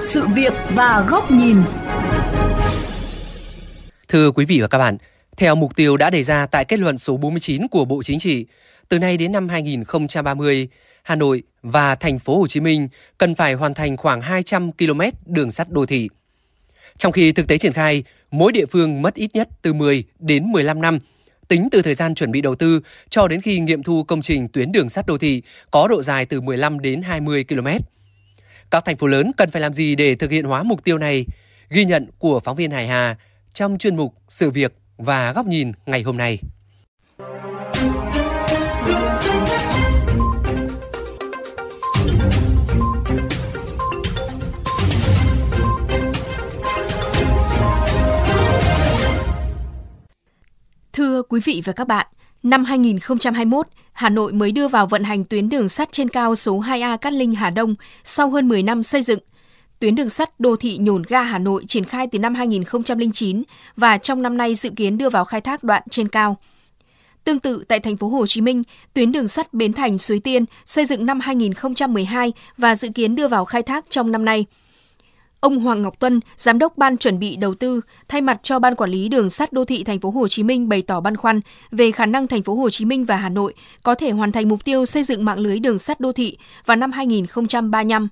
Sự việc và góc nhìn. Thưa quý vị và các bạn, theo mục tiêu đã đề ra tại kết luận số 49 của Bộ Chính trị, từ nay đến năm 2030, Hà Nội và thành phố Hồ Chí Minh cần phải hoàn thành khoảng 200 km đường sắt đô thị. Trong khi thực tế triển khai, mỗi địa phương mất ít nhất từ 10 đến 15 năm tính từ thời gian chuẩn bị đầu tư cho đến khi nghiệm thu công trình tuyến đường sắt đô thị có độ dài từ 15 đến 20 km. Các thành phố lớn cần phải làm gì để thực hiện hóa mục tiêu này? Ghi nhận của phóng viên Hải Hà trong chuyên mục Sự việc và góc nhìn ngày hôm nay. Thưa quý vị và các bạn, năm 2021, Hà Nội mới đưa vào vận hành tuyến đường sắt trên cao số 2A Cát Linh Hà Đông sau hơn 10 năm xây dựng. Tuyến đường sắt đô thị nhổn ga Hà Nội triển khai từ năm 2009 và trong năm nay dự kiến đưa vào khai thác đoạn trên cao. Tương tự tại thành phố Hồ Chí Minh, tuyến đường sắt Bến Thành Suối Tiên xây dựng năm 2012 và dự kiến đưa vào khai thác trong năm nay. Ông Hoàng Ngọc Tuân, giám đốc ban chuẩn bị đầu tư, thay mặt cho ban quản lý đường sắt đô thị thành phố Hồ Chí Minh bày tỏ băn khoăn về khả năng thành phố Hồ Chí Minh và Hà Nội có thể hoàn thành mục tiêu xây dựng mạng lưới đường sắt đô thị vào năm 2035.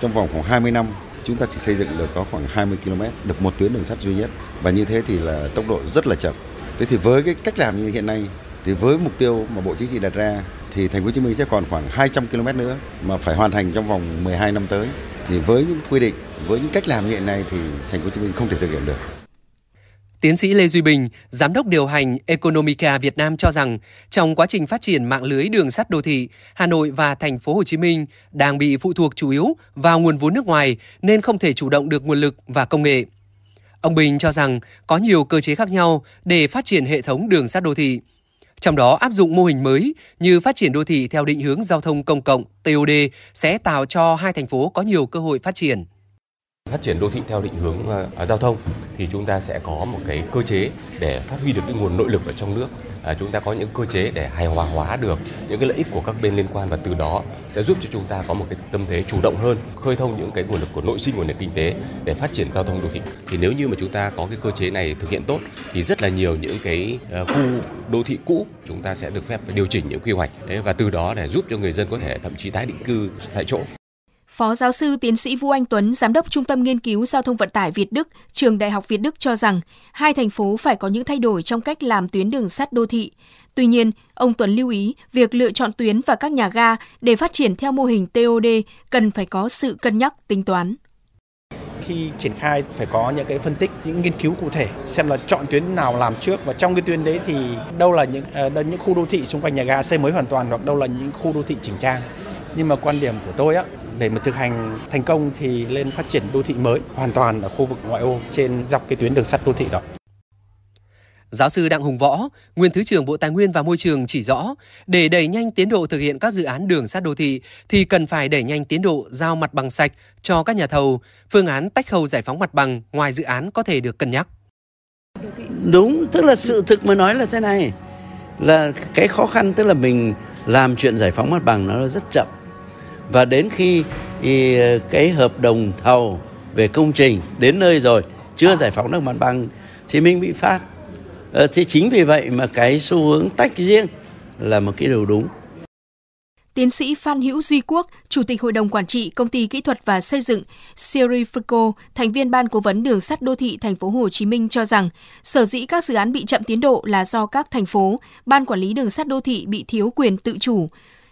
Trong vòng khoảng 20 năm, chúng ta chỉ xây dựng được có khoảng 20 km, được một tuyến đường sắt duy nhất và như thế thì là tốc độ rất là chậm. Thế thì với cái cách làm như hiện nay thì với mục tiêu mà Bộ Chính trị đặt ra thì thành phố Hồ Chí Minh sẽ còn khoảng 200 km nữa mà phải hoàn thành trong vòng 12 năm tới thì với những quy định với những cách làm hiện nay thì thành phố Hồ Chí Minh không thể thực hiện được. Tiến sĩ Lê Duy Bình, giám đốc điều hành Economica Việt Nam cho rằng trong quá trình phát triển mạng lưới đường sắt đô thị, Hà Nội và thành phố Hồ Chí Minh đang bị phụ thuộc chủ yếu vào nguồn vốn nước ngoài nên không thể chủ động được nguồn lực và công nghệ. Ông Bình cho rằng có nhiều cơ chế khác nhau để phát triển hệ thống đường sắt đô thị. Trong đó, áp dụng mô hình mới như phát triển đô thị theo định hướng giao thông công cộng TOD sẽ tạo cho hai thành phố có nhiều cơ hội phát triển. Phát triển đô thị theo định hướng à, à, giao thông thì chúng ta sẽ có một cái cơ chế để phát huy được cái nguồn nội lực ở trong nước. À, chúng ta có những cơ chế để hài hòa hóa được những cái lợi ích của các bên liên quan và từ đó sẽ giúp cho chúng ta có một cái tâm thế chủ động hơn, khơi thông những cái nguồn lực của nội sinh của nền kinh tế để phát triển giao thông đô thị. Thì nếu như mà chúng ta có cái cơ chế này thực hiện tốt thì rất là nhiều những cái ờ, khu đô thị cũ chúng ta sẽ được phép điều chỉnh những quy hoạch và từ đó để giúp cho người dân có thể thậm chí tái định cư tại chỗ. Phó giáo sư tiến sĩ Vũ Anh Tuấn, giám đốc Trung tâm Nghiên cứu Giao thông Vận tải Việt Đức, Trường Đại học Việt Đức cho rằng hai thành phố phải có những thay đổi trong cách làm tuyến đường sắt đô thị. Tuy nhiên, ông Tuấn lưu ý việc lựa chọn tuyến và các nhà ga để phát triển theo mô hình TOD cần phải có sự cân nhắc tính toán khi triển khai phải có những cái phân tích những nghiên cứu cụ thể xem là chọn tuyến nào làm trước và trong cái tuyến đấy thì đâu là những uh, những khu đô thị xung quanh nhà ga xây mới hoàn toàn hoặc đâu là những khu đô thị chỉnh trang nhưng mà quan điểm của tôi á để mà thực hành thành công thì lên phát triển đô thị mới hoàn toàn ở khu vực ngoại ô trên dọc cái tuyến đường sắt đô thị đó. Giáo sư Đặng Hùng Võ, nguyên Thứ trưởng Bộ Tài nguyên và Môi trường chỉ rõ, để đẩy nhanh tiến độ thực hiện các dự án đường sắt đô thị thì cần phải đẩy nhanh tiến độ giao mặt bằng sạch cho các nhà thầu. Phương án tách khâu giải phóng mặt bằng ngoài dự án có thể được cân nhắc. Đúng, tức là sự thực mà nói là thế này, là cái khó khăn tức là mình làm chuyện giải phóng mặt bằng nó rất chậm và đến khi thì cái hợp đồng thầu về công trình đến nơi rồi chưa giải phóng được mặt bằng thì mình bị phạt ờ, Thì chính vì vậy mà cái xu hướng tách riêng là một cái điều đúng Tiến sĩ Phan Hữu Duy Quốc, Chủ tịch Hội đồng Quản trị Công ty Kỹ thuật và Xây dựng Serifico, thành viên Ban Cố vấn Đường sắt Đô thị Thành phố Hồ Chí Minh cho rằng, sở dĩ các dự án bị chậm tiến độ là do các thành phố, Ban Quản lý Đường sắt Đô thị bị thiếu quyền tự chủ.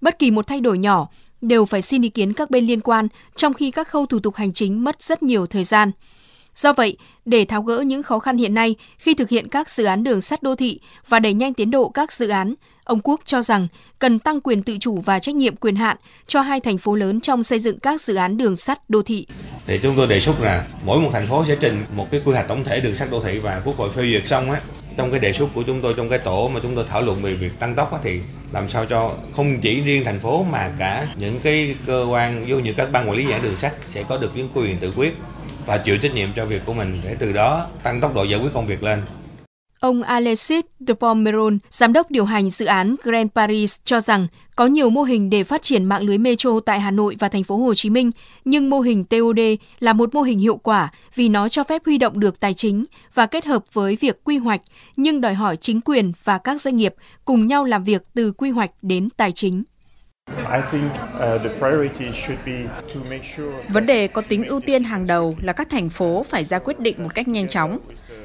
Bất kỳ một thay đổi nhỏ đều phải xin ý kiến các bên liên quan, trong khi các khâu thủ tục hành chính mất rất nhiều thời gian. Do vậy, để tháo gỡ những khó khăn hiện nay khi thực hiện các dự án đường sắt đô thị và đẩy nhanh tiến độ các dự án, ông Quốc cho rằng cần tăng quyền tự chủ và trách nhiệm quyền hạn cho hai thành phố lớn trong xây dựng các dự án đường sắt đô thị. Thì chúng tôi đề xuất là mỗi một thành phố sẽ trình một cái quy hoạch tổng thể đường sắt đô thị và Quốc hội phê duyệt xong á trong cái đề xuất của chúng tôi trong cái tổ mà chúng tôi thảo luận về việc tăng tốc thì làm sao cho không chỉ riêng thành phố mà cả những cái cơ quan, ví dụ như các ban quản lý dự án đường sắt sẽ có được những quyền tự quyết và chịu trách nhiệm cho việc của mình để từ đó tăng tốc độ giải quyết công việc lên. Ông Alexis de Pomeron, giám đốc điều hành dự án Grand Paris cho rằng có nhiều mô hình để phát triển mạng lưới metro tại Hà Nội và thành phố Hồ Chí Minh, nhưng mô hình TOD là một mô hình hiệu quả vì nó cho phép huy động được tài chính và kết hợp với việc quy hoạch, nhưng đòi hỏi chính quyền và các doanh nghiệp cùng nhau làm việc từ quy hoạch đến tài chính. Vấn đề có tính ưu tiên hàng đầu là các thành phố phải ra quyết định một cách nhanh chóng.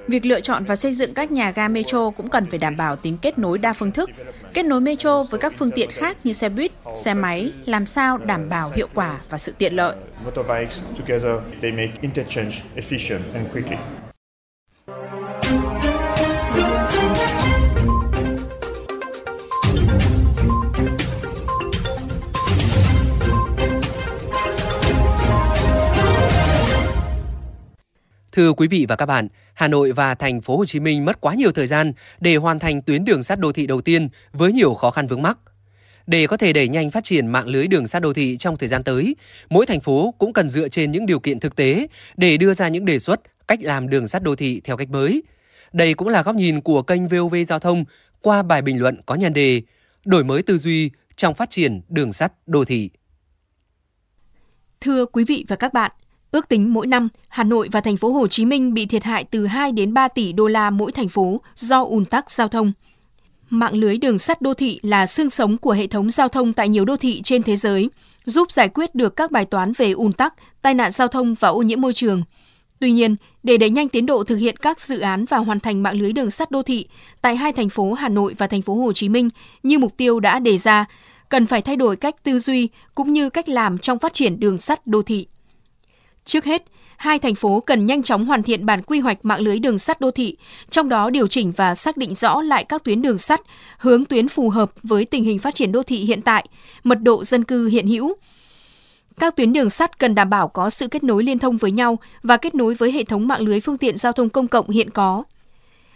Việc lựa chọn và xây dựng các nhà ga metro cũng cần phải đảm bảo tính kết nối đa phương thức, kết nối metro với các phương tiện khác như xe buýt, xe máy, làm sao đảm bảo hiệu quả và sự tiện lợi. Thưa quý vị và các bạn, Hà Nội và thành phố Hồ Chí Minh mất quá nhiều thời gian để hoàn thành tuyến đường sắt đô thị đầu tiên với nhiều khó khăn vướng mắc. Để có thể đẩy nhanh phát triển mạng lưới đường sắt đô thị trong thời gian tới, mỗi thành phố cũng cần dựa trên những điều kiện thực tế để đưa ra những đề xuất cách làm đường sắt đô thị theo cách mới. Đây cũng là góc nhìn của kênh VOV Giao thông qua bài bình luận có nhan đề Đổi mới tư duy trong phát triển đường sắt đô thị. Thưa quý vị và các bạn, Ước tính mỗi năm, Hà Nội và thành phố Hồ Chí Minh bị thiệt hại từ 2 đến 3 tỷ đô la mỗi thành phố do ùn tắc giao thông. Mạng lưới đường sắt đô thị là xương sống của hệ thống giao thông tại nhiều đô thị trên thế giới, giúp giải quyết được các bài toán về ùn tắc, tai nạn giao thông và ô nhiễm môi trường. Tuy nhiên, để đẩy nhanh tiến độ thực hiện các dự án và hoàn thành mạng lưới đường sắt đô thị tại hai thành phố Hà Nội và thành phố Hồ Chí Minh như mục tiêu đã đề ra, cần phải thay đổi cách tư duy cũng như cách làm trong phát triển đường sắt đô thị. Trước hết, hai thành phố cần nhanh chóng hoàn thiện bản quy hoạch mạng lưới đường sắt đô thị, trong đó điều chỉnh và xác định rõ lại các tuyến đường sắt, hướng tuyến phù hợp với tình hình phát triển đô thị hiện tại, mật độ dân cư hiện hữu. Các tuyến đường sắt cần đảm bảo có sự kết nối liên thông với nhau và kết nối với hệ thống mạng lưới phương tiện giao thông công cộng hiện có.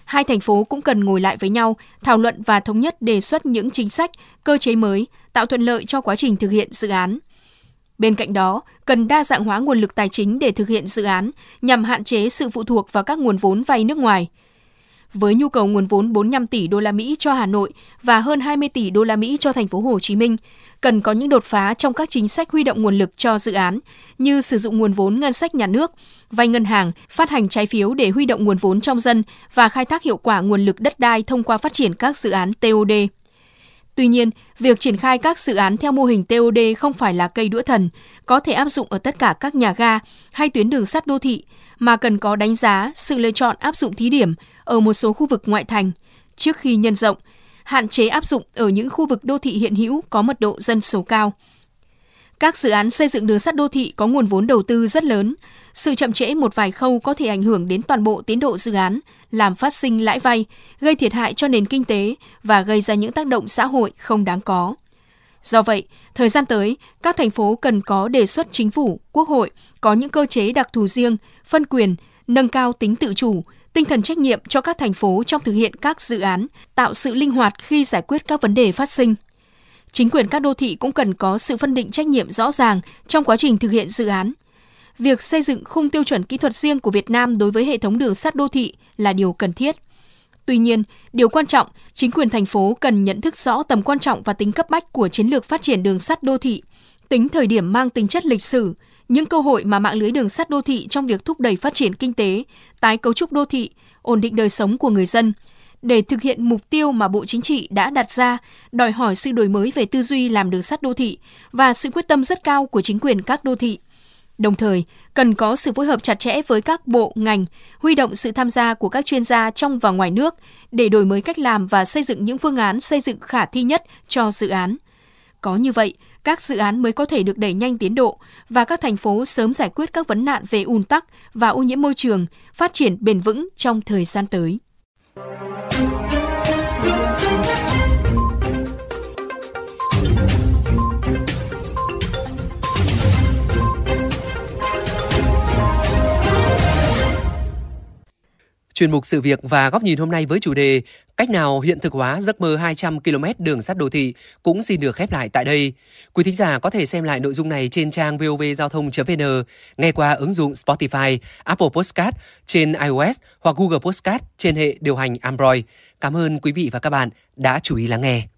Hai thành phố cũng cần ngồi lại với nhau, thảo luận và thống nhất đề xuất những chính sách, cơ chế mới, tạo thuận lợi cho quá trình thực hiện dự án. Bên cạnh đó, cần đa dạng hóa nguồn lực tài chính để thực hiện dự án nhằm hạn chế sự phụ thuộc vào các nguồn vốn vay nước ngoài. Với nhu cầu nguồn vốn 45 tỷ đô la Mỹ cho Hà Nội và hơn 20 tỷ đô la Mỹ cho thành phố Hồ Chí Minh, cần có những đột phá trong các chính sách huy động nguồn lực cho dự án như sử dụng nguồn vốn ngân sách nhà nước, vay ngân hàng, phát hành trái phiếu để huy động nguồn vốn trong dân và khai thác hiệu quả nguồn lực đất đai thông qua phát triển các dự án TOD. Tuy nhiên, việc triển khai các dự án theo mô hình TOD không phải là cây đũa thần, có thể áp dụng ở tất cả các nhà ga hay tuyến đường sắt đô thị, mà cần có đánh giá sự lựa chọn áp dụng thí điểm ở một số khu vực ngoại thành trước khi nhân rộng, hạn chế áp dụng ở những khu vực đô thị hiện hữu có mật độ dân số cao. Các dự án xây dựng đường sắt đô thị có nguồn vốn đầu tư rất lớn. Sự chậm trễ một vài khâu có thể ảnh hưởng đến toàn bộ tiến độ dự án, làm phát sinh lãi vay, gây thiệt hại cho nền kinh tế và gây ra những tác động xã hội không đáng có. Do vậy, thời gian tới, các thành phố cần có đề xuất chính phủ, quốc hội có những cơ chế đặc thù riêng, phân quyền, nâng cao tính tự chủ, tinh thần trách nhiệm cho các thành phố trong thực hiện các dự án, tạo sự linh hoạt khi giải quyết các vấn đề phát sinh – chính quyền các đô thị cũng cần có sự phân định trách nhiệm rõ ràng trong quá trình thực hiện dự án. Việc xây dựng khung tiêu chuẩn kỹ thuật riêng của Việt Nam đối với hệ thống đường sắt đô thị là điều cần thiết. Tuy nhiên, điều quan trọng, chính quyền thành phố cần nhận thức rõ tầm quan trọng và tính cấp bách của chiến lược phát triển đường sắt đô thị, tính thời điểm mang tính chất lịch sử, những cơ hội mà mạng lưới đường sắt đô thị trong việc thúc đẩy phát triển kinh tế, tái cấu trúc đô thị, ổn định đời sống của người dân, để thực hiện mục tiêu mà Bộ Chính trị đã đặt ra, đòi hỏi sự đổi mới về tư duy làm đường sắt đô thị và sự quyết tâm rất cao của chính quyền các đô thị. Đồng thời, cần có sự phối hợp chặt chẽ với các bộ, ngành, huy động sự tham gia của các chuyên gia trong và ngoài nước để đổi mới cách làm và xây dựng những phương án xây dựng khả thi nhất cho dự án. Có như vậy, các dự án mới có thể được đẩy nhanh tiến độ và các thành phố sớm giải quyết các vấn nạn về ùn tắc và ô nhiễm môi trường, phát triển bền vững trong thời gian tới. Chuyên mục sự việc và góc nhìn hôm nay với chủ đề Cách nào hiện thực hóa giấc mơ 200 km đường sắt đô thị cũng xin được khép lại tại đây. Quý thính giả có thể xem lại nội dung này trên trang vovgiao thông.vn, nghe qua ứng dụng Spotify, Apple Podcast trên iOS hoặc Google Podcast trên hệ điều hành Android. Cảm ơn quý vị và các bạn đã chú ý lắng nghe.